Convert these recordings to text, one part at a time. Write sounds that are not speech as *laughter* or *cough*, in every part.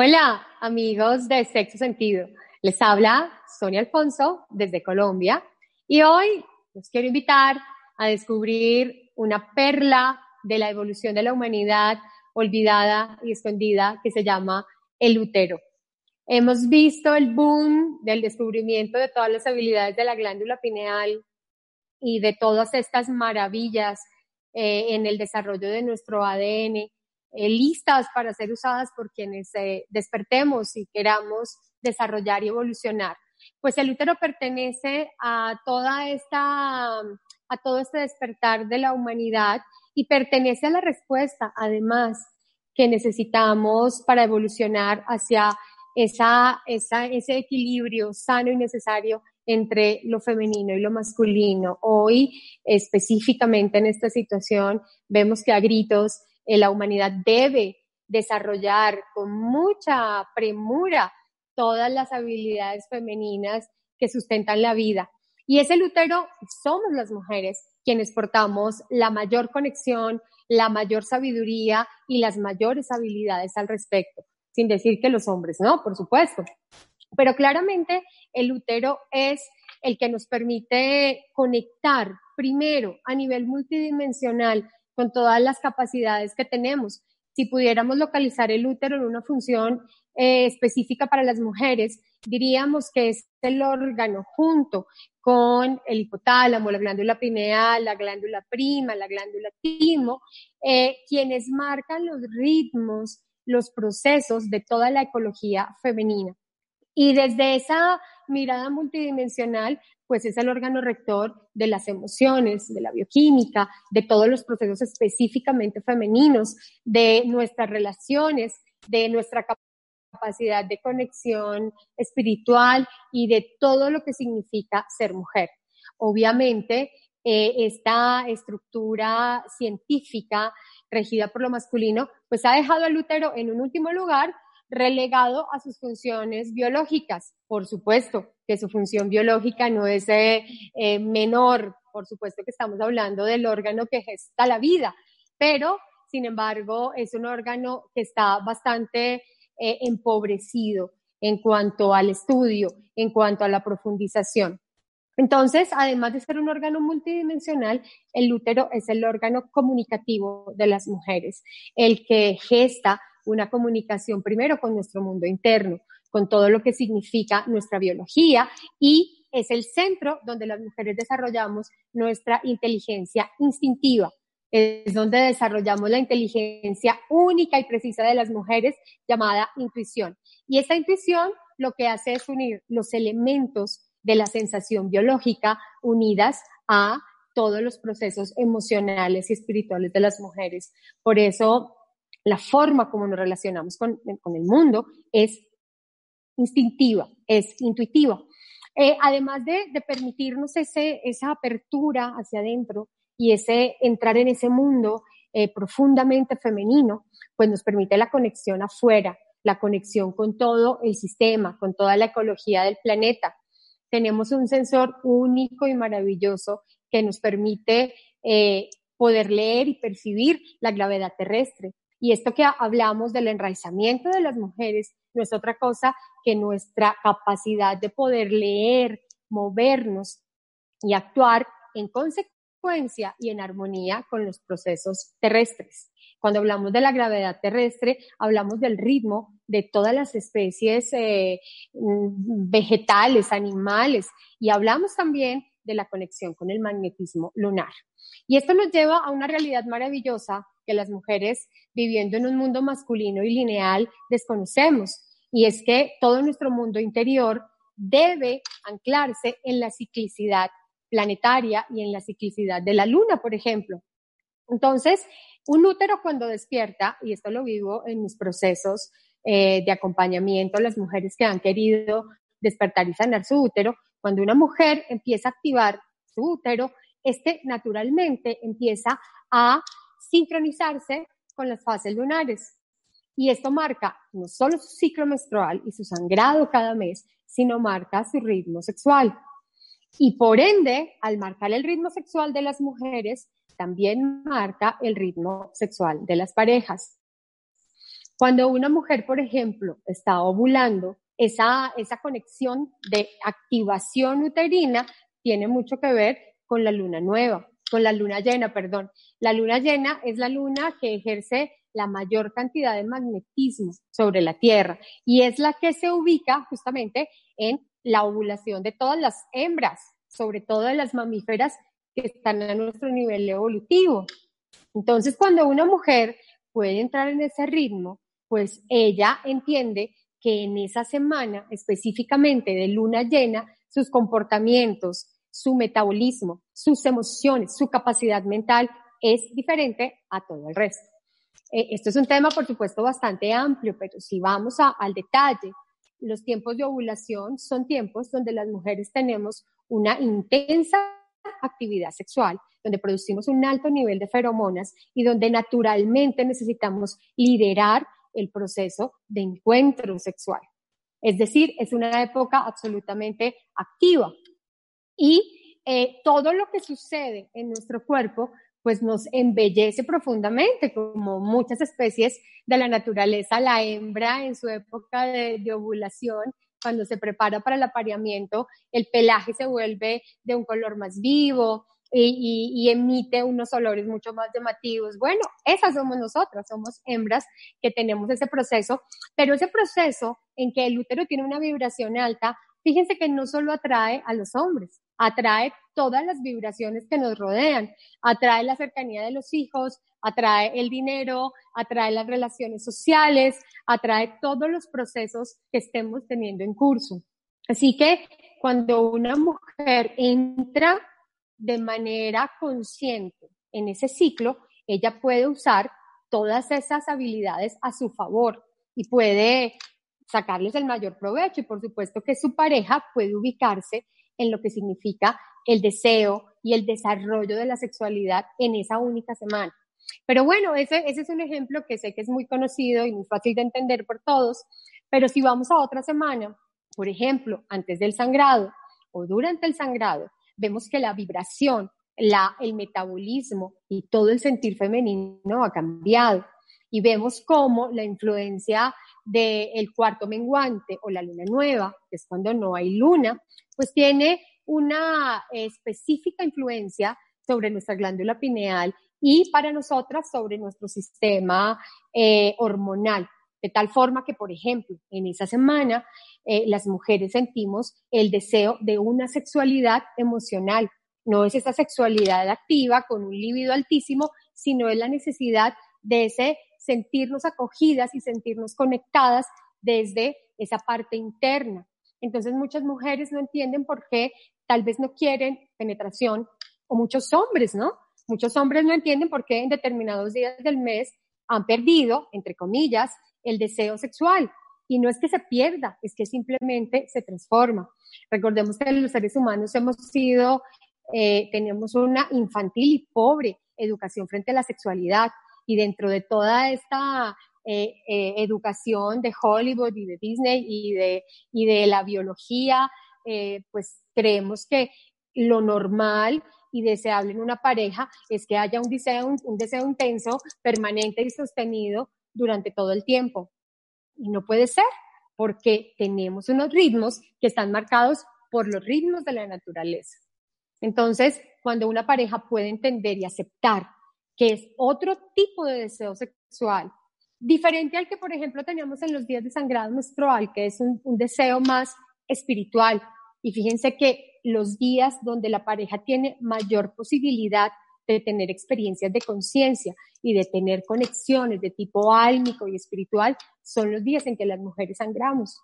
Hola, amigos de Sexo Sentido. Les habla Sonia Alfonso desde Colombia y hoy los quiero invitar a descubrir una perla de la evolución de la humanidad olvidada y escondida que se llama el útero. Hemos visto el boom del descubrimiento de todas las habilidades de la glándula pineal y de todas estas maravillas eh, en el desarrollo de nuestro ADN eh, listas para ser usadas por quienes eh, despertemos y queramos desarrollar y evolucionar. Pues el útero pertenece a toda esta, a todo este despertar de la humanidad y pertenece a la respuesta, además, que necesitamos para evolucionar hacia esa, esa, ese equilibrio sano y necesario entre lo femenino y lo masculino. Hoy, específicamente en esta situación, vemos que a gritos la humanidad debe desarrollar con mucha premura todas las habilidades femeninas que sustentan la vida. Y ese útero somos las mujeres quienes portamos la mayor conexión, la mayor sabiduría y las mayores habilidades al respecto, sin decir que los hombres no, por supuesto. Pero claramente el útero es el que nos permite conectar primero a nivel multidimensional con todas las capacidades que tenemos. Si pudiéramos localizar el útero en una función eh, específica para las mujeres, diríamos que es el órgano junto con el hipotálamo, la glándula pineal, la glándula prima, la glándula timo, eh, quienes marcan los ritmos, los procesos de toda la ecología femenina. Y desde esa mirada multidimensional, pues es el órgano rector de las emociones, de la bioquímica, de todos los procesos específicamente femeninos, de nuestras relaciones, de nuestra capacidad de conexión espiritual y de todo lo que significa ser mujer. Obviamente, eh, esta estructura científica regida por lo masculino, pues ha dejado al útero en un último lugar relegado a sus funciones biológicas. Por supuesto que su función biológica no es eh, eh, menor, por supuesto que estamos hablando del órgano que gesta la vida, pero sin embargo es un órgano que está bastante eh, empobrecido en cuanto al estudio, en cuanto a la profundización. Entonces, además de ser un órgano multidimensional, el útero es el órgano comunicativo de las mujeres, el que gesta una comunicación primero con nuestro mundo interno, con todo lo que significa nuestra biología y es el centro donde las mujeres desarrollamos nuestra inteligencia instintiva. Es donde desarrollamos la inteligencia única y precisa de las mujeres llamada intuición. Y esta intuición lo que hace es unir los elementos de la sensación biológica unidas a todos los procesos emocionales y espirituales de las mujeres. Por eso la forma como nos relacionamos con, el mundo es instintiva, es intuitiva. Eh, además de, permitirnos ese, esa apertura hacia adentro y ese entrar en ese mundo eh, profundamente femenino, pues nos permite la conexión afuera, la conexión con todo el sistema, con toda la ecología del planeta. Tenemos un sensor único y maravilloso que nos permite eh, poder leer y percibir la gravedad terrestre, y esto que hablamos del enraizamiento de las mujeres no es otra cosa que nuestra capacidad de poder leer, movernos y actuar en consecuencia y en armonía con los procesos terrestres. Cuando hablamos de la gravedad terrestre, hablamos del ritmo de todas las especies eh, mm, vegetales, animales, y hablamos también de la conexión con el magnetismo lunar. Y esto nos lleva a una realidad maravillosa que las mujeres viviendo en un mundo masculino y lineal desconocemos. Y es que todo nuestro mundo interior debe anclarse en la ciclicidad planetaria y en la ciclicidad de la luna, por ejemplo. Entonces, un útero cuando despierta, y esto lo vivo en mis procesos eh, de acompañamiento las mujeres que han querido despertar y sanar su útero, cuando una mujer empieza a activar su útero, este naturalmente empieza a sincronizarse con las fases lunares. Y esto marca no solo su ciclo menstrual y su sangrado cada mes, sino marca su ritmo sexual. Y por ende, al marcar el ritmo sexual de las mujeres, también marca el ritmo sexual de las parejas. Cuando una mujer, por ejemplo, está ovulando, esa, esa conexión de activación uterina tiene mucho que ver con la luna nueva, con la luna llena, perdón. La luna llena es la luna que ejerce la mayor cantidad de magnetismo sobre la Tierra y es la que se ubica justamente en la ovulación de todas las hembras, sobre todo de las mamíferas que están a nuestro nivel evolutivo. Entonces, cuando una mujer puede entrar en ese ritmo, pues ella entiende que en esa semana, específicamente de luna llena, sus comportamientos, su metabolismo, sus emociones, su capacidad mental es diferente a todo el resto. Eh, esto es un tema, por supuesto, bastante amplio, pero si vamos al detalle, los tiempos de ovulación son tiempos donde las mujeres tenemos una intensa actividad sexual, donde producimos un alto nivel de feromonas y donde naturalmente necesitamos liderar el proceso de encuentro sexual. Es decir, es una época absolutamente activa. Y eh, todo lo que sucede en nuestro cuerpo pues nos embellece profundamente, como muchas especies de la naturaleza. La hembra en su época de, ovulación, cuando se prepara para el apareamiento, el pelaje se vuelve de un color más vivo, y, y, emite unos olores mucho más llamativos. Bueno, esas somos nosotras, somos hembras que tenemos ese proceso, pero ese proceso en que el útero tiene una vibración alta, fíjense que no solo atrae a los hombres, atrae todas las vibraciones que nos rodean, atrae la cercanía de los hijos, atrae el dinero, atrae las relaciones sociales, atrae todos los procesos que estemos teniendo en curso. Así que cuando una mujer entra de manera consciente en ese ciclo, ella puede usar todas esas habilidades a su favor y puede sacarles el mayor provecho y por supuesto que su pareja puede ubicarse en lo que significa el deseo y el desarrollo de la sexualidad en esa única semana. Pero bueno, ese, es un ejemplo que sé que es muy conocido y muy fácil de entender por todos, pero si vamos a otra semana, por ejemplo, antes del sangrado o durante el sangrado, vemos que la vibración, la, el metabolismo y todo el sentir femenino ha cambiado. Y vemos cómo la influencia del cuarto menguante o la luna nueva, que es cuando no hay luna, pues tiene una específica influencia sobre nuestra glándula pineal y para nosotras sobre nuestro sistema eh, hormonal. De tal forma que, por ejemplo, en esa semana eh, las mujeres sentimos el deseo de una sexualidad emocional. No es esa sexualidad activa con un líbido altísimo, sino es la necesidad de ese sentirnos acogidas y sentirnos conectadas desde esa parte interna. Entonces muchas mujeres no entienden por qué tal vez no quieren penetración o muchos hombres, ¿no? Muchos hombres no entienden por qué en determinados días del mes han perdido, entre comillas, el deseo sexual. Y no es que se pierda, es que simplemente se transforma. Recordemos que los seres humanos hemos sido, eh, tenemos una infantil y pobre educación frente a la sexualidad. Y dentro de toda esta eh, eh, educación de Hollywood y de Disney y de, y de la biología, pues creemos que lo normal y deseable en una pareja es que haya un deseo, un deseo intenso, permanente y sostenido durante todo el tiempo. Y no puede ser, porque tenemos unos ritmos que están marcados por los ritmos de la naturaleza. Entonces, cuando una pareja puede entender y aceptar que es otro tipo de deseo sexual, diferente al que, por ejemplo, teníamos en los días de sangrado menstrual, que es un, deseo más espiritual. Y fíjense que los días donde la pareja tiene mayor posibilidad de tener experiencias de conciencia y de tener conexiones de tipo álmico y espiritual, son los días en que las mujeres sangramos.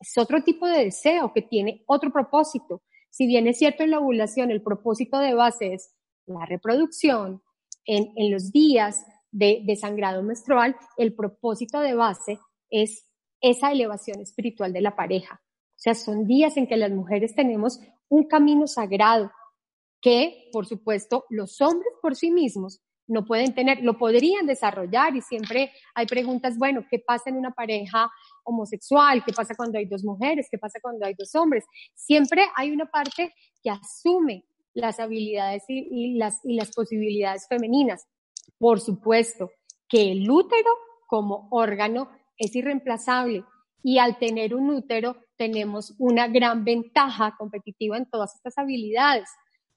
Es otro tipo de deseo que tiene otro propósito. Si bien es cierto en la ovulación el propósito de base es la reproducción, en, en los días de, sangrado menstrual, el propósito de base es esa elevación espiritual de la pareja. O sea, son días en que las mujeres tenemos un camino sagrado, que, por supuesto, los hombres por sí mismos no pueden tener, lo podrían desarrollar y siempre hay preguntas, bueno, ¿qué pasa en una pareja homosexual? ¿Qué pasa cuando hay dos mujeres? ¿Qué pasa cuando hay dos hombres? Siempre hay una parte que asume las habilidades y, las, y las posibilidades femeninas. Por supuesto que el útero como órgano es irreemplazable y al tener un útero tenemos una gran ventaja competitiva en todas estas habilidades.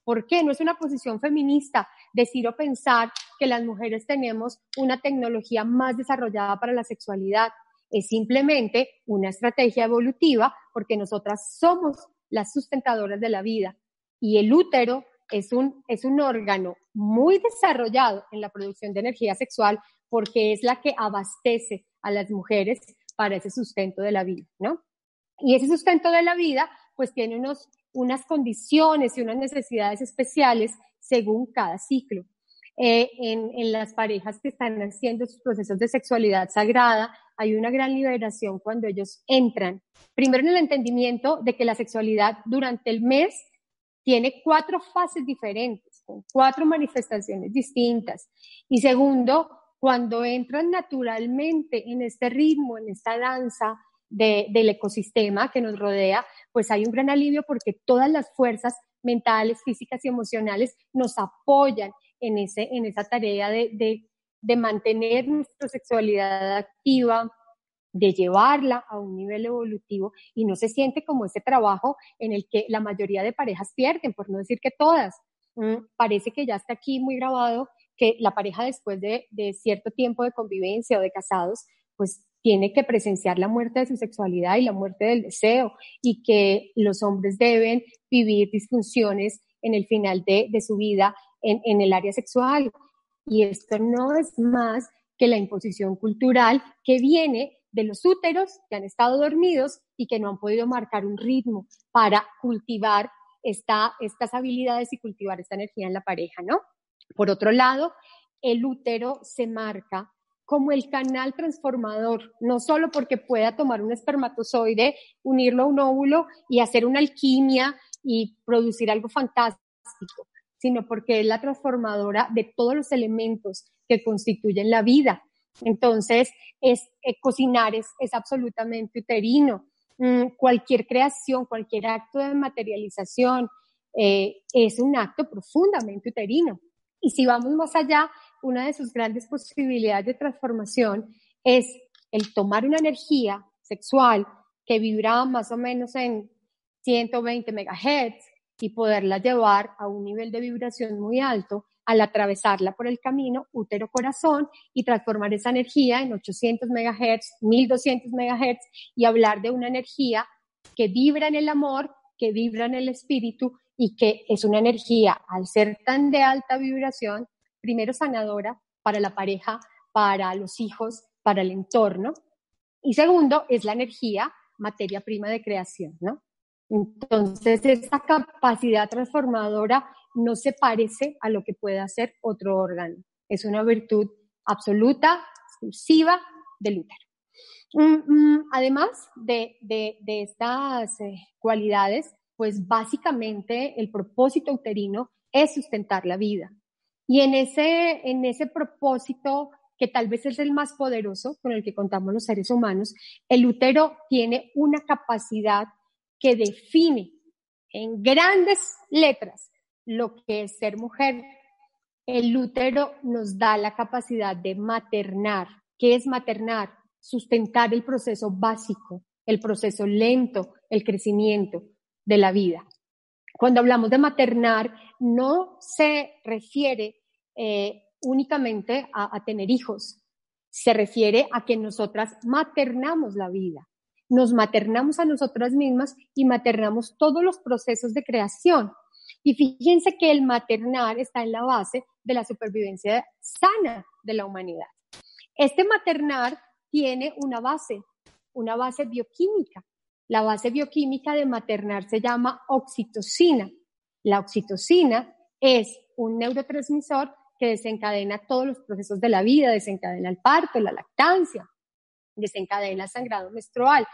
¿Por qué? No es una posición feminista decir o pensar que las mujeres tenemos una tecnología más desarrollada para la sexualidad. Es simplemente una estrategia evolutiva porque nosotras somos las sustentadoras de la vida y el útero es un, es un órgano muy desarrollado en la producción de energía sexual porque es la que abastece a las mujeres para ese sustento de la vida, ¿no? Y ese sustento de la vida, pues tiene unos, unas condiciones y unas necesidades especiales según cada ciclo. Eh, en, en, las parejas que están haciendo sus procesos de sexualidad sagrada, hay una gran liberación cuando ellos entran, primero en el entendimiento de que la sexualidad durante el mes tiene cuatro fases diferentes, con cuatro manifestaciones distintas. Y segundo, cuando entran naturalmente en este ritmo, en esta danza del ecosistema que nos rodea, pues hay un gran alivio porque todas las fuerzas mentales, físicas y emocionales nos apoyan en, ese, en esa tarea de, de mantener nuestra sexualidad activa, de llevarla a un nivel evolutivo y no se siente como ese trabajo en el que la mayoría de parejas pierden, por no decir que todas. Mm, parece que ya está aquí muy grabado que la pareja después de, cierto tiempo de convivencia o de casados, pues tiene que presenciar la muerte de su sexualidad y la muerte del deseo y que los hombres deben vivir disfunciones en el final de, su vida en, en, el área sexual. Y esto no es más que la imposición cultural que viene de los úteros que han estado dormidos y que no han podido marcar un ritmo para cultivar esta, estas habilidades y cultivar esta energía en la pareja, ¿no? Por otro lado, el útero se marca como el canal transformador, no solo porque pueda tomar un espermatozoide, unirlo a un óvulo y hacer una alquimia y producir algo fantástico, sino porque es la transformadora de todos los elementos que constituyen la vida. Entonces, es, eh, cocinar es, absolutamente uterino. Mm, cualquier creación, cualquier acto de materialización eh, es un acto profundamente uterino. Y si vamos más allá, una de sus grandes posibilidades de transformación es el tomar una energía sexual que vibra más o menos en 120 megahertz y poderla llevar a un nivel de vibración muy alto al atravesarla por el camino útero-corazón y transformar esa energía en 800 megahertz, 1200 megahertz y hablar de una energía que vibra en el amor, que vibra en el espíritu y que es una energía, al ser tan de alta vibración, primero sanadora para la pareja, para los hijos, para el entorno. Y segundo, es la energía, materia prima de creación, ¿no? Entonces, esa capacidad transformadora no se parece a lo que puede hacer otro órgano. Es una virtud absoluta, exclusiva del útero. Mm, mm, además de, estas eh, cualidades, pues básicamente el propósito uterino es sustentar la vida. Y en ese, en ese propósito, que tal vez es el más poderoso con el que contamos los seres humanos, el útero tiene una capacidad que define en grandes letras lo que es ser mujer. El útero nos da la capacidad de maternar. ¿Qué es maternar? Sustentar el proceso básico, el proceso lento, el crecimiento de la vida. Cuando hablamos de maternar, no se refiere eh, únicamente a, a tener hijos, se refiere a que nosotras maternamos la vida, nos maternamos a nosotras mismas y maternamos todos los procesos de creación. Y fíjense que el maternar está en la base de la supervivencia sana de la humanidad. Este maternar tiene una base, una base bioquímica. La base bioquímica de maternar se llama oxitocina. La oxitocina es un neurotransmisor que desencadena todos los procesos de la vida, desencadena el parto, la lactancia, desencadena el sangrado menstrual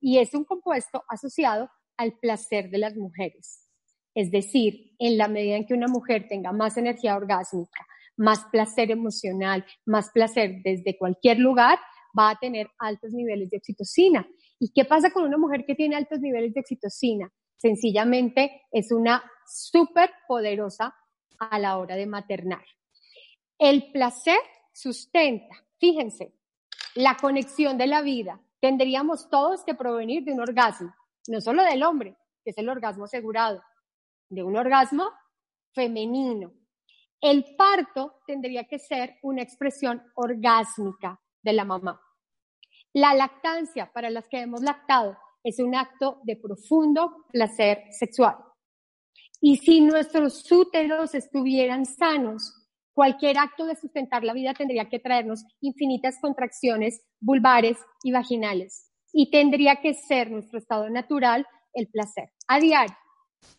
y es un compuesto asociado al placer de las mujeres. Es decir, en la medida en que una mujer tenga más energía orgásmica, más placer emocional, más placer desde cualquier lugar, va a tener altos niveles de oxitocina. ¿Y qué pasa con una mujer que tiene altos niveles de oxitocina? Sencillamente es una súper poderosa a la hora de maternar. El placer sustenta, fíjense, la conexión de la vida, tendríamos todos que provenir de un orgasmo, no solo del hombre, que es el orgasmo asegurado, de un orgasmo femenino. El parto tendría que ser una expresión orgásmica de la mamá. La lactancia, para las que hemos lactado, es un acto de profundo placer sexual. Y si nuestros úteros estuvieran sanos, cualquier acto de sustentar la vida tendría que traernos infinitas contracciones vulvares y vaginales. Y tendría que ser nuestro estado natural el placer a diario.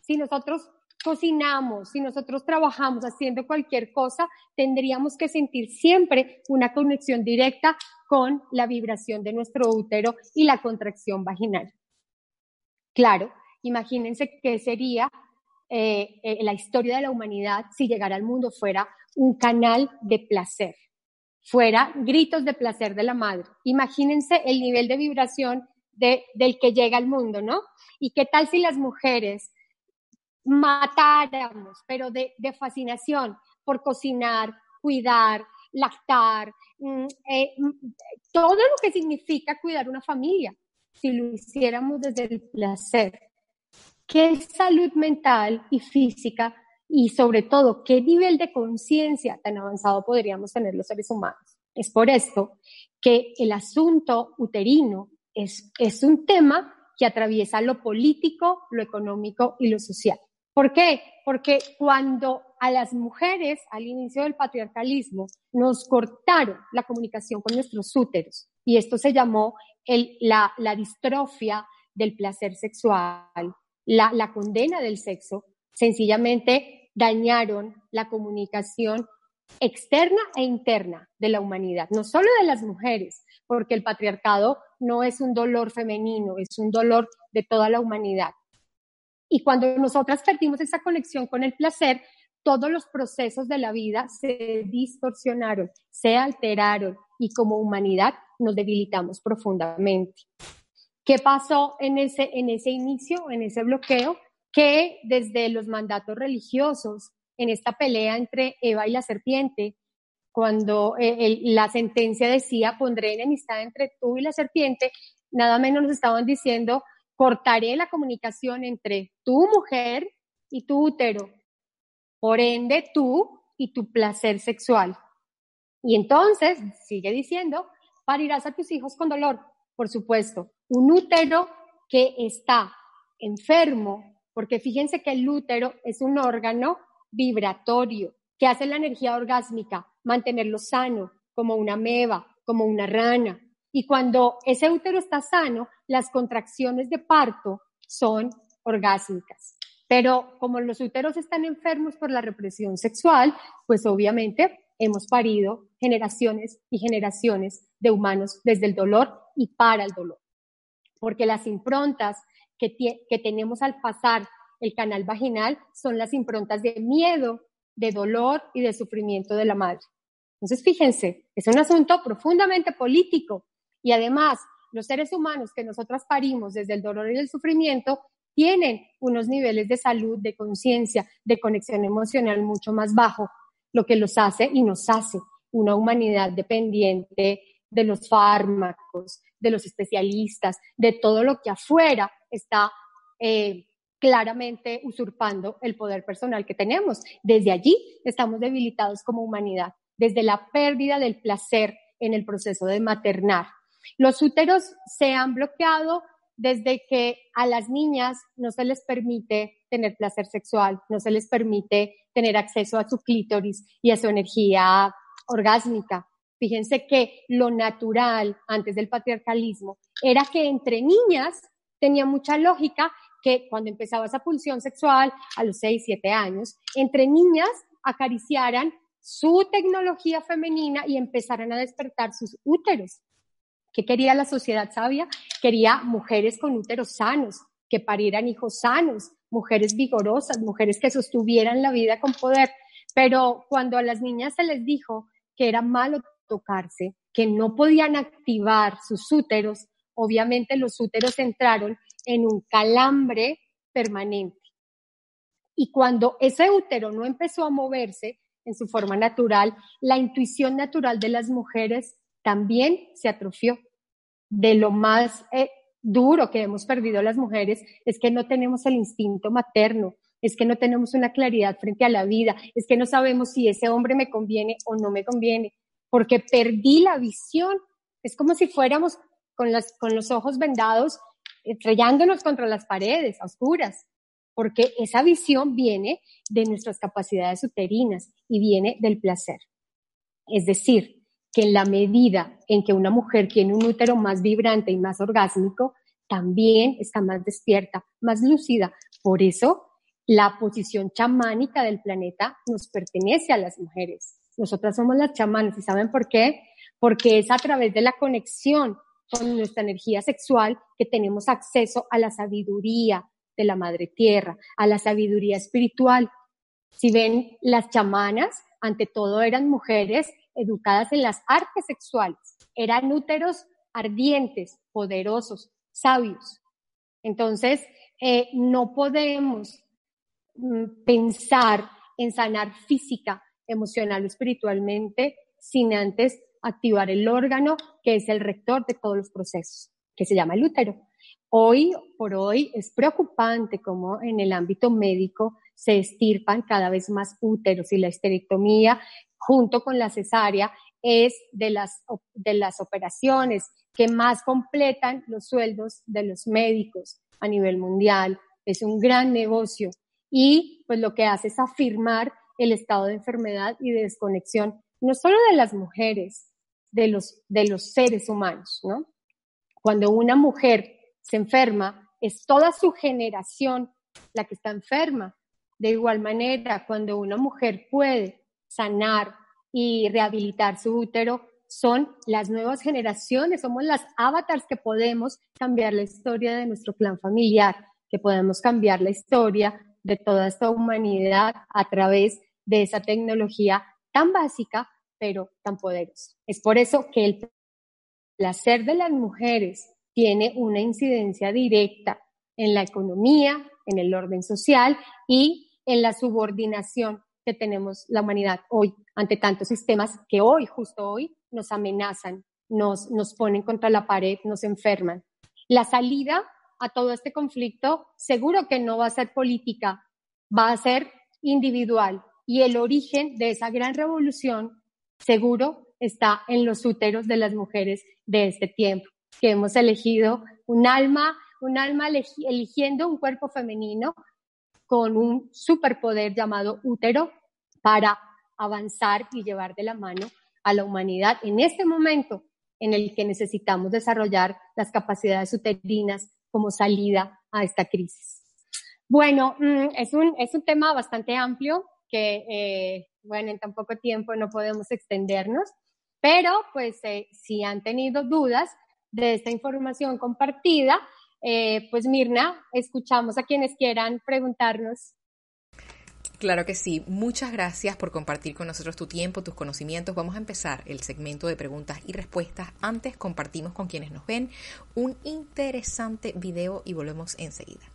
Si nosotros cocinamos, si nosotros trabajamos haciendo cualquier cosa, tendríamos que sentir siempre una conexión directa con la vibración de nuestro útero y la contracción vaginal. Claro, imagínense qué sería eh, eh, la historia de la humanidad si llegara al mundo fuera un canal de placer, fuera gritos de placer de la madre. Imagínense el nivel de vibración de, del que llega al mundo, ¿no? ¿Y qué tal si las mujeres matáramos, pero de, fascinación por cocinar, cuidar, lactar, mm, eh, mm, todo lo que significa cuidar una familia, si lo hiciéramos desde el placer. ¿Qué salud mental y física y sobre todo qué nivel de conciencia tan avanzado podríamos tener los seres humanos? Es por esto que el asunto uterino es, es un tema que atraviesa lo político, lo económico y lo social. ¿Por qué? Porque cuando a las mujeres, al inicio del patriarcalismo, nos cortaron la comunicación con nuestros úteros, y esto se llamó la, distrofia del placer sexual, la, la condena del sexo, sencillamente dañaron la comunicación externa e interna de la humanidad, no solo de las mujeres, porque el patriarcado no es un dolor femenino, es un dolor de toda la humanidad. Y cuando nosotras perdimos esa conexión con el placer, todos los procesos de la vida se distorsionaron, se alteraron y como humanidad nos debilitamos profundamente. ¿Qué pasó en ese, en ese inicio, en ese bloqueo? Que desde los mandatos religiosos, en esta pelea entre Eva y la serpiente, cuando eh, la sentencia decía, pondré enemistad entre tú y la serpiente, nada menos nos estaban diciendo, cortaré la comunicación entre tu mujer y tu útero, por ende tú y tu placer sexual. Y entonces, sigue diciendo, parirás a tus hijos con dolor, por supuesto. Un útero que está enfermo, porque fíjense que el útero es un órgano vibratorio que hace la energía orgásmica, mantenerlo sano, como una meba, como una rana. Y cuando ese útero está sano, las contracciones de parto son orgásmicas. Pero como los úteros están enfermos por la represión sexual, pues obviamente hemos parido generaciones y generaciones de humanos desde el dolor y para el dolor. Porque las improntas que, que tenemos al pasar el canal vaginal son las improntas de miedo, de dolor y de sufrimiento de la madre. Entonces, fíjense, es un asunto profundamente político y además los seres humanos que nosotras parimos desde el dolor y el sufrimiento tienen unos niveles de salud, de conciencia, de conexión emocional mucho más bajo, lo que los hace y nos hace una humanidad dependiente de los fármacos, de los especialistas, de todo lo que afuera está eh, claramente usurpando el poder personal que tenemos. Desde allí estamos debilitados como humanidad, desde la pérdida del placer en el proceso de maternar. Los úteros se han bloqueado desde que a las niñas no se les permite tener placer sexual, no se les permite tener acceso a su clítoris y a su energía orgásmica. Fíjense que lo natural antes del patriarcalismo era que entre niñas tenía mucha lógica que cuando empezaba esa pulsión sexual a los 6, 7 años, entre niñas acariciaran su tecnología femenina y empezaran a despertar sus úteros. ¿Qué quería la sociedad sabia? Quería mujeres con úteros sanos, que parieran hijos sanos, mujeres vigorosas, mujeres que sostuvieran la vida con poder. Pero cuando a las niñas se les dijo que era malo tocarse, que no podían activar sus úteros, obviamente los úteros entraron en un calambre permanente. Y cuando ese útero no empezó a moverse en su forma natural, la intuición natural de las mujeres también se atrofió. De lo más eh, duro que hemos perdido las mujeres es que no tenemos el instinto materno, es que no tenemos una claridad frente a la vida, es que no sabemos si ese hombre me conviene o no me conviene, porque perdí la visión. Es como si fuéramos con, las, con los ojos vendados, estrellándonos contra las paredes, a oscuras, porque esa visión viene de nuestras capacidades uterinas y viene del placer. Es decir, que en la medida en que una mujer tiene un útero más vibrante y más orgásmico, también está más despierta, más lúcida. Por eso la posición chamánica del planeta nos pertenece a las mujeres. Nosotras somos las chamanas. ¿Y saben por qué? Porque es a través de la conexión con nuestra energía sexual que tenemos acceso a la sabiduría de la madre tierra, a la sabiduría espiritual. Si ven, las chamanas, ante todo, eran mujeres educadas en las artes sexuales, eran úteros ardientes, poderosos, sabios. Entonces, eh, no podemos Mm, pensar en sanar física, emocional o espiritualmente sin antes activar el órgano que es el rector de todos los procesos, que se llama el útero. Hoy por hoy es preocupante cómo en el ámbito médico se estirpan cada vez más úteros y la esterectomía junto con la cesárea es de las, de las operaciones que más completan los sueldos de los médicos a nivel mundial. Es un gran negocio y pues lo que hace es afirmar el estado de enfermedad y de desconexión, no solo de las mujeres, de los, de los seres humanos, ¿no? Cuando una mujer se enferma, es toda su generación la que está enferma. De igual manera, cuando una mujer puede sanar y rehabilitar su útero, son las nuevas generaciones, somos las avatars que podemos cambiar la historia de nuestro clan familiar, que podemos cambiar la historia de toda esta humanidad a través de esa tecnología tan básica, pero tan poderosa. Es por eso que el placer de las mujeres tiene una incidencia directa en la economía, en el orden social y en la subordinación que tenemos la humanidad hoy ante tantos sistemas que hoy, justo hoy, nos amenazan, nos, nos ponen contra la pared, nos enferman. La salida a todo este conflicto, seguro que no va a ser política, va a ser individual. Y el origen de esa gran revolución, seguro, está en los úteros de las mujeres de este tiempo, que hemos elegido un alma, un alma eligiendo un cuerpo femenino con un superpoder llamado útero para avanzar y llevar de la mano a la humanidad en este momento en el que necesitamos desarrollar las capacidades uterinas como salida a esta crisis. Bueno, mm, es un, es un tema bastante amplio que, eh, bueno, en tan poco tiempo no podemos extendernos, pero pues eh, si han tenido dudas de esta información compartida, eh, pues Mirna, escuchamos a quienes quieran preguntarnos Claro que sí. Muchas gracias por compartir con nosotros tu tiempo, tus conocimientos. Vamos a empezar el segmento de preguntas y respuestas. Antes compartimos con quienes nos ven un interesante video y volvemos enseguida.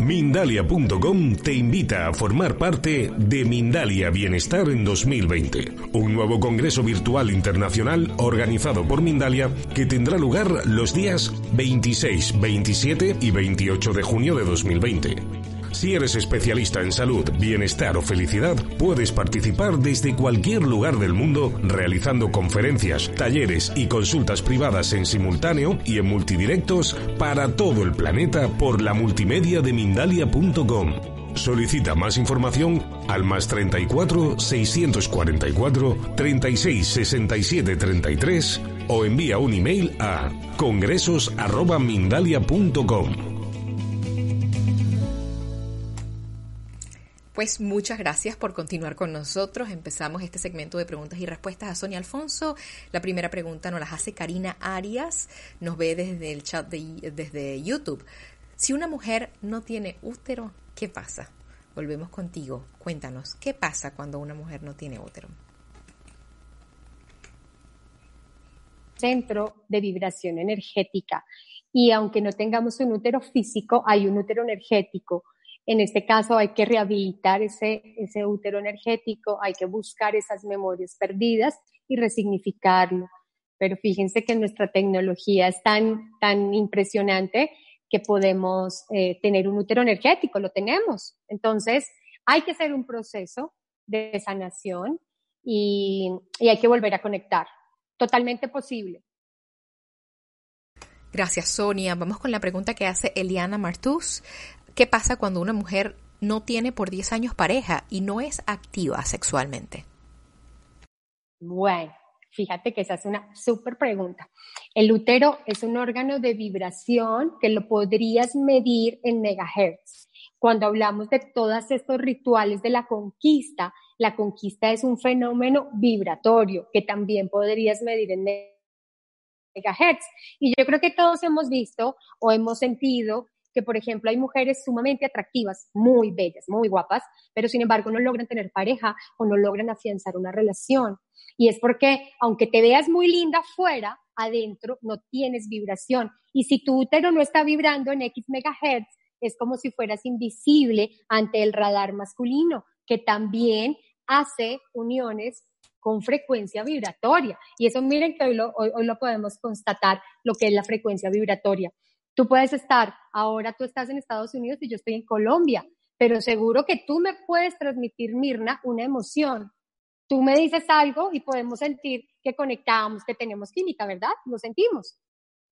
Mindalia.com te invita a formar parte de Mindalia Bienestar en 2020, un nuevo congreso virtual internacional organizado por Mindalia que tendrá lugar los días 26, 27 y 28 de junio de 2020. Si eres especialista en salud, bienestar o felicidad, puedes participar desde cualquier lugar del mundo realizando conferencias, talleres y consultas privadas en simultáneo y en multidirectos para todo el planeta por la multimedia de Mindalia.com. Solicita más información al más 34 644 36 67 33 o envía un email a congresos@mindalia.com. Pues muchas gracias por continuar con nosotros. Empezamos este segmento de preguntas y respuestas a Sonia Alfonso. La primera pregunta nos la hace Karina Arias, nos ve desde el chat de, desde YouTube. Si una mujer no tiene útero, ¿qué pasa? Volvemos contigo. Cuéntanos, ¿qué pasa cuando una mujer no tiene útero? Centro de vibración energética. Y aunque no tengamos un útero físico, hay un útero energético en este caso hay que rehabilitar ese, ese útero energético, hay que buscar esas memorias perdidas y resignificarlo. Pero fíjense que nuestra tecnología es tan, tan impresionante que podemos eh, tener un útero energético, lo tenemos. Entonces, hay que hacer un proceso de sanación y, y hay que volver a conectar. Totalmente posible. Gracias, Sonia. Vamos con la pregunta que hace Eliana Martús. ¿Qué pasa cuando una mujer no tiene por 10 años pareja y no es activa sexualmente? Bueno, fíjate que esa es una súper pregunta. El útero es un órgano de vibración que lo podrías medir en megahertz. Cuando hablamos de todos estos rituales de la conquista, la conquista es un fenómeno vibratorio que también podrías medir en megahertz. Y yo creo que todos hemos visto o hemos sentido que, por ejemplo, hay mujeres sumamente atractivas, muy bellas, muy guapas, pero sin embargo no logran tener pareja o no logran afianzar una relación. Y es porque, aunque te veas muy linda fuera, adentro no tienes vibración. Y si tu útero no está vibrando en X megahertz, es como si fueras invisible ante el radar masculino, que también hace uniones con frecuencia vibratoria. Y eso miren que hoy lo, hoy lo podemos constatar, lo que es la frecuencia vibratoria. Tú puedes estar, ahora tú estás en Estados Unidos y yo estoy en Colombia, pero seguro que tú me puedes transmitir, Mirna, una emoción. Tú me dices algo y podemos sentir que conectamos, que tenemos química, ¿verdad? Lo sentimos.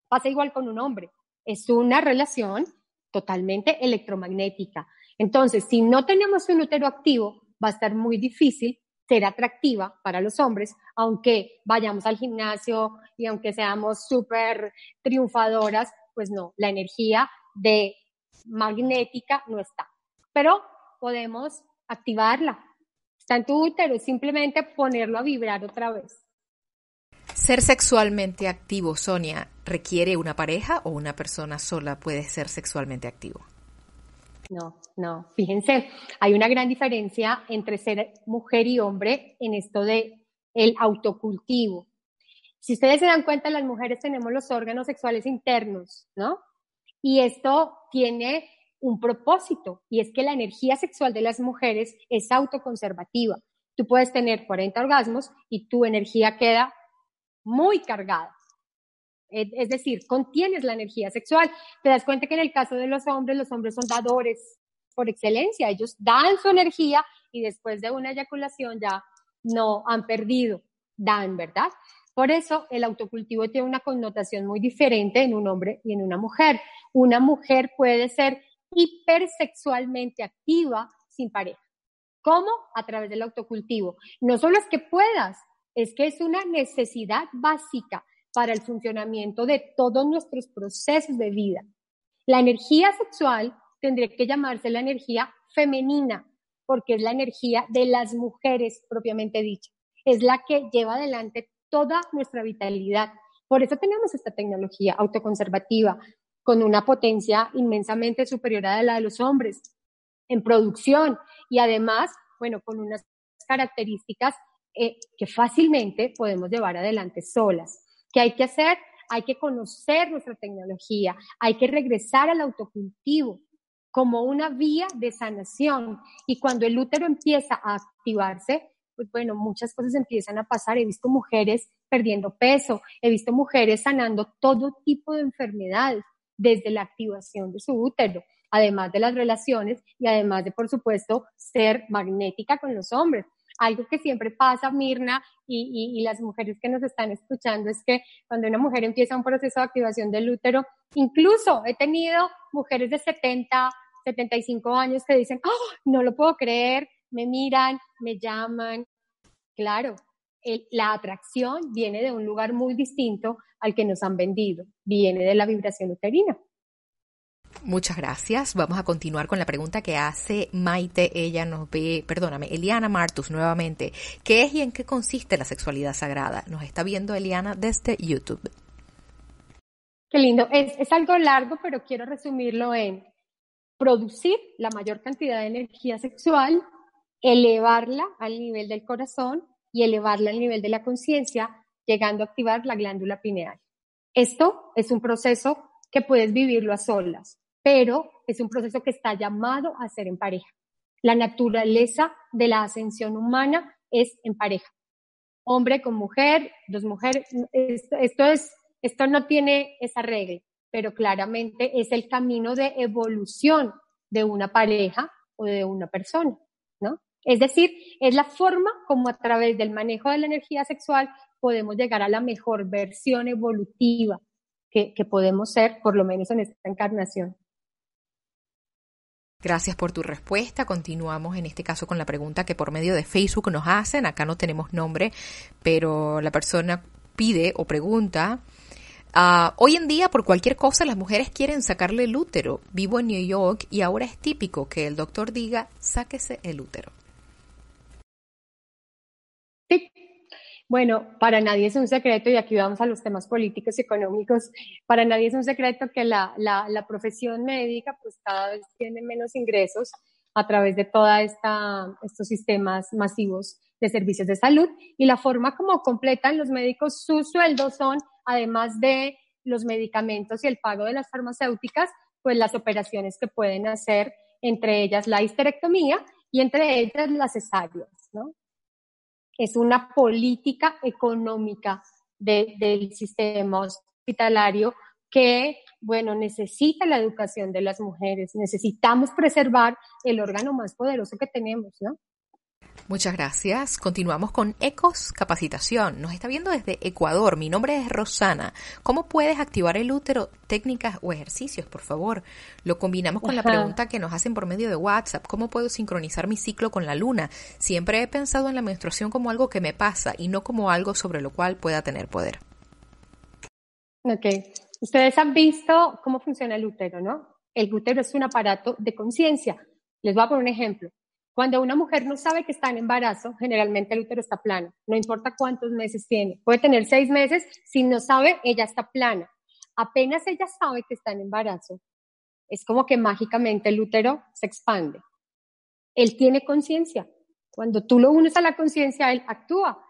Pasa igual con un hombre. Es una relación totalmente electromagnética. Entonces, si no tenemos un útero activo, va a estar muy difícil ser atractiva para los hombres, aunque vayamos al gimnasio y aunque seamos súper triunfadoras, pues no, la energía de magnética no está. Pero podemos activarla. Está en tu útero, simplemente ponerlo a vibrar otra vez. Ser sexualmente activo, Sonia, ¿requiere una pareja o una persona sola puede ser sexualmente activo? No, no. Fíjense, hay una gran diferencia entre ser mujer y hombre en esto de el autocultivo. Si ustedes se dan cuenta, las mujeres tenemos los órganos sexuales internos, ¿no? Y esto tiene un propósito, y es que la energía sexual de las mujeres es autoconservativa. Tú puedes tener 40 orgasmos y tu energía queda muy cargada. Es decir, contienes la energía sexual. Te das cuenta que en el caso de los hombres, los hombres son dadores por excelencia. Ellos dan su energía y después de una eyaculación ya no han perdido, dan, ¿verdad? Por eso el autocultivo tiene una connotación muy diferente en un hombre y en una mujer. Una mujer puede ser hipersexualmente activa sin pareja. ¿Cómo? A través del autocultivo. No solo es que puedas, es que es una necesidad básica para el funcionamiento de todos nuestros procesos de vida. La energía sexual tendría que llamarse la energía femenina, porque es la energía de las mujeres propiamente dicha. Es la que lleva adelante toda nuestra vitalidad. Por eso tenemos esta tecnología autoconservativa con una potencia inmensamente superior a la de los hombres en producción y además, bueno, con unas características eh, que fácilmente podemos llevar adelante solas. ¿Qué hay que hacer? Hay que conocer nuestra tecnología, hay que regresar al autocultivo como una vía de sanación. Y cuando el útero empieza a activarse, pues bueno, muchas cosas empiezan a pasar. He visto mujeres perdiendo peso, he visto mujeres sanando todo tipo de enfermedades desde la activación de su útero, además de las relaciones y además de, por supuesto, ser magnética con los hombres. Algo que siempre pasa, Mirna, y, las mujeres que nos están escuchando, es que cuando una mujer empieza un proceso de activación del útero, incluso he tenido mujeres de 70, 75 años que dicen, oh, no lo puedo creer, me miran, me llaman. Claro, la atracción viene de un lugar muy distinto al que nos han vendido, viene de la vibración uterina. Muchas gracias. Vamos a continuar con la pregunta que hace Maite. Ella nos ve, perdóname, Eliana Martus nuevamente. ¿Qué es y en qué consiste la sexualidad sagrada? Nos está viendo Eliana desde YouTube. Qué lindo. Es, es algo largo, pero quiero resumirlo en producir la mayor cantidad de energía sexual elevarla al nivel del corazón y elevarla al nivel de la conciencia, llegando a activar la glándula pineal. Esto es un proceso que puedes vivirlo a solas, pero es un proceso que está llamado a ser en pareja. La naturaleza de la ascensión humana es en pareja. hombre con mujer, dos mujeres, esto, es, esto no tiene esa regla, pero claramente es el camino de evolución de una pareja o de una persona. Es decir, es la forma como a través del manejo de la energía sexual podemos llegar a la mejor versión evolutiva que, podemos ser, por lo menos en esta encarnación. Gracias por tu respuesta. Continuamos en este caso con la pregunta que por medio de Facebook nos hacen. Acá no tenemos nombre, pero la persona pide o pregunta. Uh, hoy en día, por cualquier cosa, las mujeres quieren sacarle el útero. Vivo en New York y ahora es típico que el doctor diga, sáquese el útero. Bueno, para nadie es un secreto, y aquí vamos a los temas políticos y económicos, para nadie es un secreto que la, la, la profesión médica pues cada vez tiene menos ingresos a través de todos estos sistemas masivos de servicios de salud y la forma como completan los médicos sus sueldos son, además de los medicamentos y el pago de las farmacéuticas, pues las operaciones que pueden hacer, entre ellas la histerectomía y entre ellas las cesáreas, ¿no? Es una política económica del sistema hospitalario que, bueno, necesita la educación de las mujeres. Necesitamos preservar el órgano más poderoso que tenemos, ¿no? Muchas gracias. Continuamos con Ecos Capacitación. Nos está viendo desde Ecuador. Mi nombre es Rosana. ¿Cómo puedes activar el útero? Técnicas o ejercicios, por favor. Lo combinamos con la pregunta que nos hacen por medio de WhatsApp. ¿Cómo puedo sincronizar mi ciclo con la luna? Siempre he pensado en la menstruación como algo que me pasa y no como algo sobre lo cual pueda tener poder. Ok. Ustedes han visto cómo funciona el útero, ¿no? El útero es un aparato de conciencia. Les voy a poner un ejemplo. Cuando una mujer no sabe que está en embarazo, generalmente el útero está plano, no importa cuántos meses tiene. Puede tener seis meses, si no sabe, ella está plana. Apenas ella sabe que está en embarazo, es como que mágicamente el útero se expande. Él tiene conciencia. Cuando tú lo unes a la conciencia, él actúa.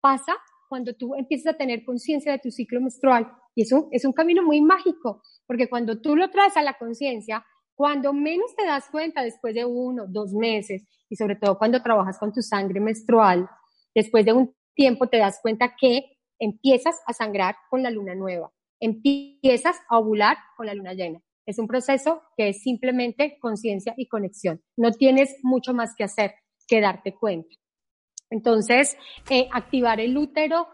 Pasa cuando tú empiezas a tener conciencia de tu ciclo menstrual. Y eso es un camino muy mágico, porque cuando tú lo traes a la conciencia, cuando menos te das cuenta después de uno, dos meses, y sobre todo cuando trabajas con tu sangre menstrual, después de un tiempo te das cuenta que empiezas a sangrar con la luna nueva, empiezas a ovular con la luna llena. Es un proceso que es simplemente conciencia y conexión. No tienes mucho más que hacer que darte cuenta. Entonces, eh, activar el útero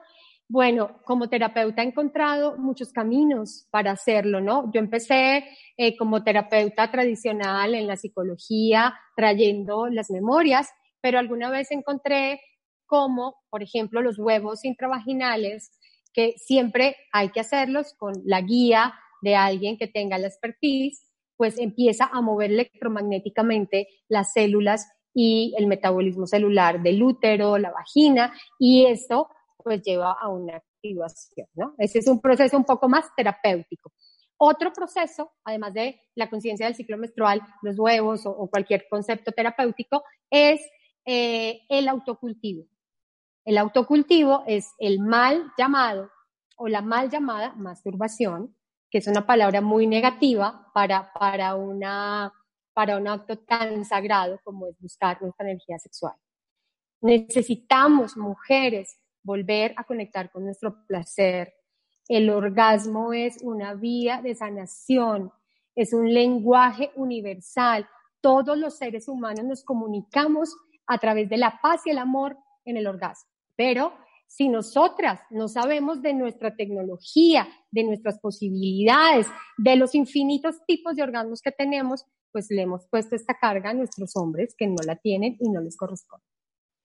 bueno, como terapeuta he encontrado muchos caminos para hacerlo, ¿no? Yo empecé eh, como terapeuta tradicional en la psicología, trayendo las memorias, pero alguna vez encontré como, por ejemplo, los huevos intravaginales, que siempre hay que hacerlos con la guía de alguien que tenga la expertise, pues empieza a mover electromagnéticamente las células y el metabolismo celular del útero, la vagina, y esto pues lleva a una activación, ¿no? Ese es un proceso un poco más terapéutico. Otro proceso, además de la conciencia del ciclo menstrual, los huevos o, cualquier concepto terapéutico, es eh, el autocultivo. El autocultivo es el mal llamado o la mal llamada masturbación, que es una palabra muy negativa para, para, una, para un acto tan sagrado como es buscar nuestra energía sexual. Necesitamos mujeres volver a conectar con nuestro placer. El orgasmo es una vía de sanación, es un lenguaje universal. Todos los seres humanos nos comunicamos a través de la paz y el amor en el orgasmo. Pero si nosotras no sabemos de nuestra tecnología, de nuestras posibilidades, de los infinitos tipos de orgasmos que tenemos, pues le hemos puesto esta carga a nuestros hombres que no la tienen y no les corresponde.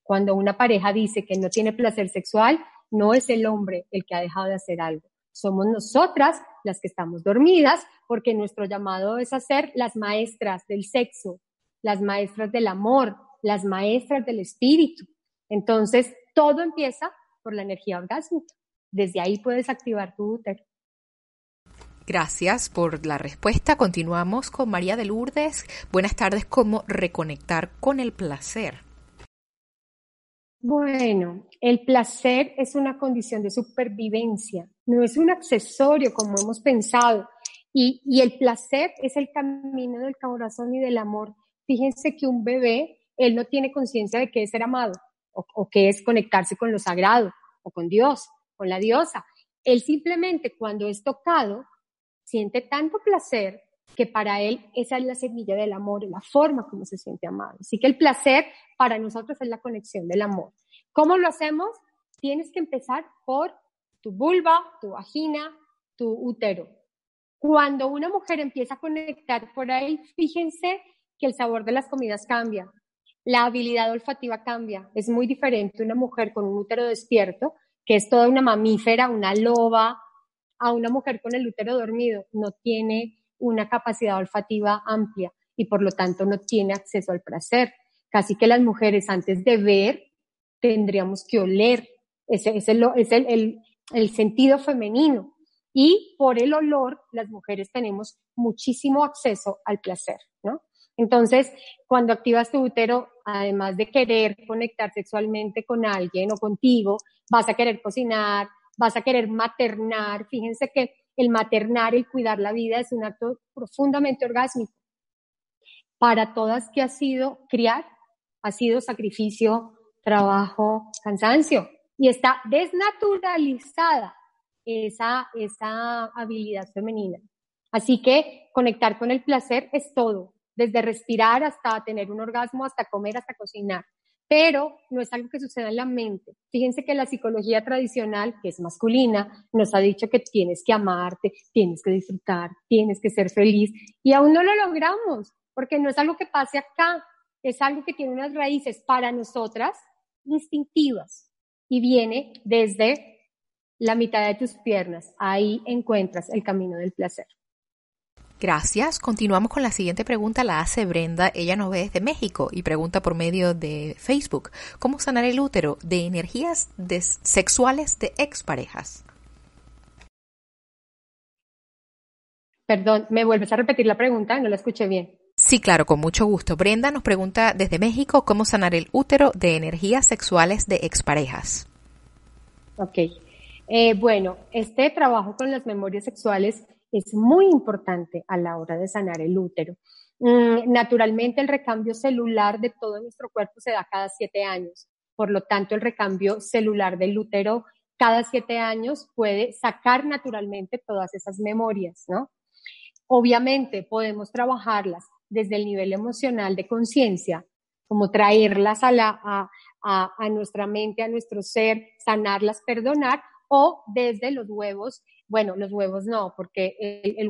Cuando una pareja dice que no tiene placer sexual, no es el hombre el que ha dejado de hacer algo. Somos nosotras las que estamos dormidas porque nuestro llamado es a ser las maestras del sexo, las maestras del amor, las maestras del espíritu. Entonces, todo empieza por la energía orgásmica. Desde ahí puedes activar tu útero. Gracias por la respuesta. Continuamos con María de Lourdes. Buenas tardes. ¿Cómo reconectar con el placer? Bueno, el placer es una condición de supervivencia, no es un accesorio como hemos pensado. Y, y, el placer es el camino del corazón y del amor. Fíjense que un bebé, él no tiene conciencia de que es ser amado o, o qué es conectarse con lo sagrado o con Dios, con la diosa. Él simplemente cuando es tocado siente tanto placer que para él esa es la semilla del amor, la forma como se siente amado. Así que el placer para nosotros es la conexión del amor. ¿Cómo lo hacemos? Tienes que empezar por tu vulva, tu vagina, tu útero. Cuando una mujer empieza a conectar por ahí, fíjense que el sabor de las comidas cambia, la habilidad olfativa cambia. Es muy diferente una mujer con un útero despierto, que es toda una mamífera, una loba, a una mujer con el útero dormido. No tiene una capacidad olfativa amplia y por lo tanto no tiene acceso al placer. Casi que las mujeres antes de ver tendríamos que oler. Ese, es el, el sentido femenino. Y por el olor, las mujeres tenemos muchísimo acceso al placer, ¿no? Entonces, cuando activas tu útero, además de querer conectar sexualmente con alguien o contigo, vas a querer cocinar, vas a querer maternar. Fíjense que el maternar, el cuidar la vida es un acto profundamente orgásmico. Para todas que ha sido criar, ha sido sacrificio, trabajo, cansancio y está desnaturalizada esa, esa habilidad femenina. Así que conectar con el placer es todo, desde respirar hasta tener un orgasmo, hasta comer, hasta cocinar. Pero no es algo que suceda en la mente. Fíjense que la psicología tradicional, que es masculina, nos ha dicho que tienes que amarte, tienes que disfrutar, tienes que ser feliz. Y aún no lo logramos, porque no es algo que pase acá, es algo que tiene unas raíces para nosotras instintivas y viene desde la mitad de tus piernas. Ahí encuentras el camino del placer. Gracias. Continuamos con la siguiente pregunta. La hace Brenda. Ella nos ve desde México y pregunta por medio de Facebook. ¿Cómo sanar el útero de energías sexuales de exparejas? Perdón, ¿me vuelves a repetir la pregunta? No la escuché bien. Sí, claro, con mucho gusto. Brenda nos pregunta desde México cómo sanar el útero de energías sexuales de exparejas. Ok. Eh, bueno, este trabajo con las memorias sexuales es muy importante a la hora de sanar el útero. Mm, naturalmente, el recambio celular de todo nuestro cuerpo se da cada siete años. Por lo tanto, el recambio celular del útero cada siete años puede sacar naturalmente todas esas memorias, ¿no? Obviamente, podemos trabajarlas desde el nivel emocional de conciencia, como traerlas a, la, a, a nuestra mente, a nuestro ser, sanarlas, perdonar, o desde los huevos, bueno, los huevos no, porque el,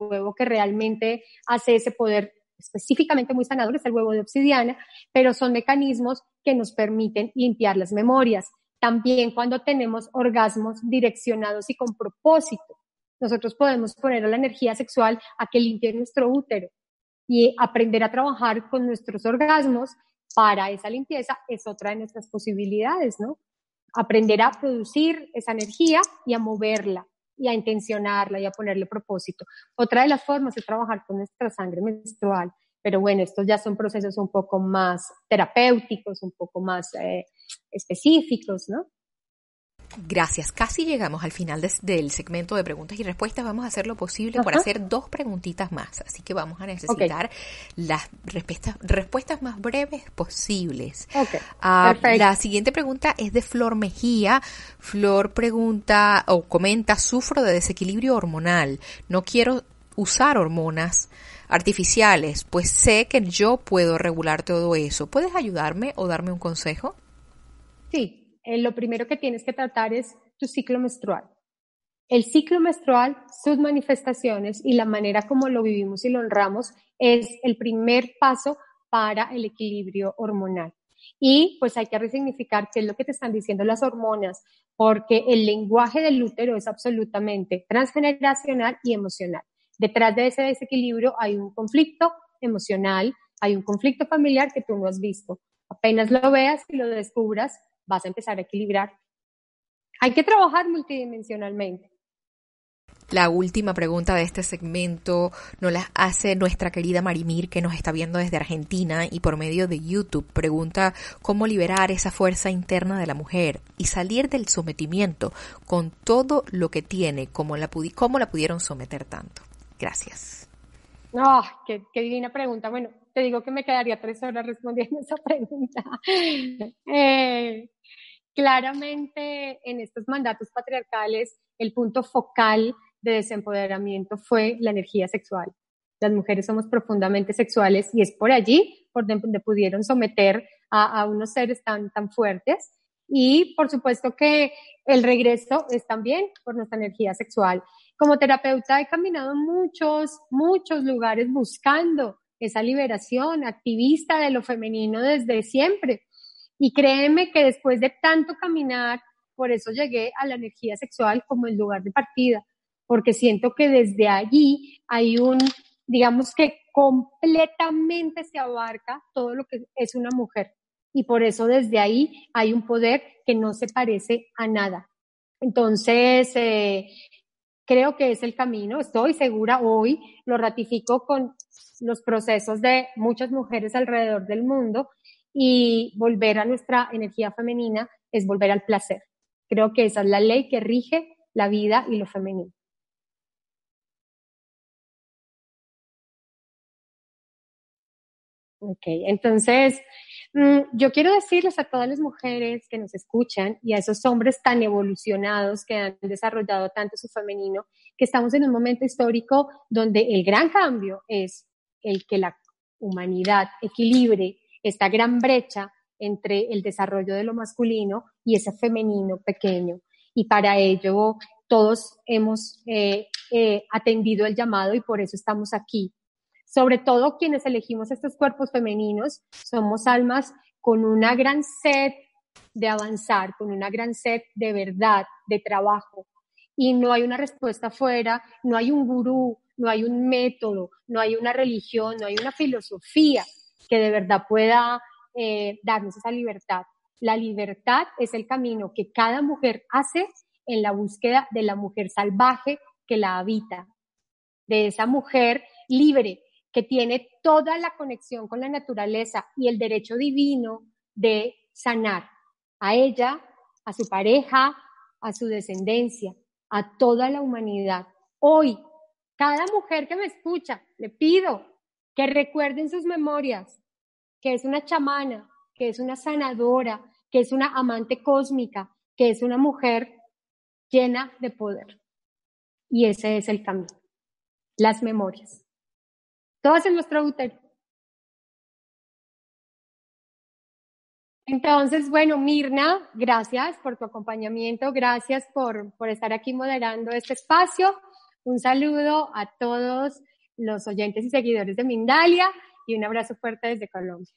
huevo que realmente hace ese poder específicamente muy sanador es el huevo de obsidiana, pero son mecanismos que nos permiten limpiar las memorias. También cuando tenemos orgasmos direccionados y con propósito, nosotros podemos poner a la energía sexual a que limpie nuestro útero y aprender a trabajar con nuestros orgasmos para esa limpieza es otra de nuestras posibilidades, ¿no? aprender a producir esa energía y a moverla y a intencionarla y a ponerle propósito. Otra de las formas es trabajar con nuestra sangre menstrual, pero bueno, estos ya son procesos un poco más terapéuticos, un poco más eh, específicos, ¿no? Gracias. Casi llegamos al final del segmento de preguntas y respuestas. Vamos a hacer lo posible por hacer dos preguntitas más. Así que vamos a necesitar las respuestas, respuestas más breves posibles. Ah, la siguiente pregunta es de Flor Mejía. Flor pregunta o comenta, sufro de desequilibrio hormonal. No quiero usar hormonas artificiales, pues sé que yo puedo regular todo eso. ¿Puedes ayudarme o darme un consejo? Sí, eh, lo primero que tienes que tratar es tu ciclo menstrual. El ciclo menstrual, sus manifestaciones y la manera como lo vivimos y lo honramos es el primer paso para el equilibrio hormonal. Y pues hay que resignificar qué es lo que te están diciendo las hormonas, porque el lenguaje del útero es absolutamente transgeneracional y emocional. Detrás de ese desequilibrio hay un conflicto emocional, hay un conflicto familiar que tú no has visto. Apenas lo veas y lo descubras, vas a empezar a equilibrar. Hay que trabajar multidimensionalmente. La última pregunta de este segmento nos la hace nuestra querida Marimir, que nos está viendo desde Argentina y por medio de YouTube. Pregunta cómo liberar esa fuerza interna de la mujer y salir del sometimiento con todo lo que tiene, cómo la, cómo la pudieron someter tanto. Gracias. Ah, qué, qué divina pregunta. Bueno, te digo que me quedaría tres horas respondiendo *laughs* esa pregunta. Eh, claramente en estos mandatos patriarcales el punto focal de desempoderamiento fue la energía sexual. Las mujeres somos profundamente sexuales y es por allí por donde pudieron someter a, a unos seres tan, tan fuertes. Y por supuesto que el regreso es también por nuestra energía sexual. Como terapeuta he caminado muchos, muchos lugares buscando esa liberación, activista de lo femenino desde siempre. Y créeme que después de tanto caminar, por eso llegué a la energía sexual como el lugar de partida, porque siento que desde allí hay un, digamos que completamente se abarca todo lo que es una mujer. Y por eso desde ahí hay un poder que no se parece a nada. Entonces, eh, creo que es el camino, estoy segura hoy, lo ratifico con los procesos de muchas mujeres alrededor del mundo y volver a nuestra energía femenina es volver al placer. Creo que esa es la ley que rige la vida y lo femenino. Ok, entonces mm, yo quiero decirles a todas las mujeres que nos escuchan y a esos hombres tan evolucionados que han desarrollado tanto su femenino, que estamos en un momento histórico donde el gran cambio es el que la humanidad equilibre esta gran brecha entre el desarrollo de lo masculino y ese femenino pequeño. Y para ello todos hemos eh, eh, atendido el llamado y por eso estamos aquí. Sobre todo quienes elegimos estos cuerpos femeninos, somos almas con una gran sed de avanzar, con una gran sed de verdad, de trabajo. Y no hay una respuesta afuera, no hay un gurú, no hay un método, no hay una religión, no hay una filosofía que de verdad pueda eh, darnos esa libertad. La libertad es el camino que cada mujer hace en la búsqueda de la mujer salvaje que la habita, de esa mujer libre que tiene toda la conexión con la naturaleza y el derecho divino de sanar a ella, a su pareja, a su descendencia, a toda la humanidad. Hoy, cada mujer que me escucha, le pido que recuerden sus memorias, que es una chamana, que es una sanadora, que es una amante cósmica, que es una mujer llena de poder. Y ese es el camino. Las memorias. Todas en nuestro útero. Entonces, bueno, Mirna, gracias por tu acompañamiento, gracias por, por estar aquí moderando este espacio. Un saludo a todos los oyentes y seguidores de Mindalia y un abrazo fuerte desde Colombia.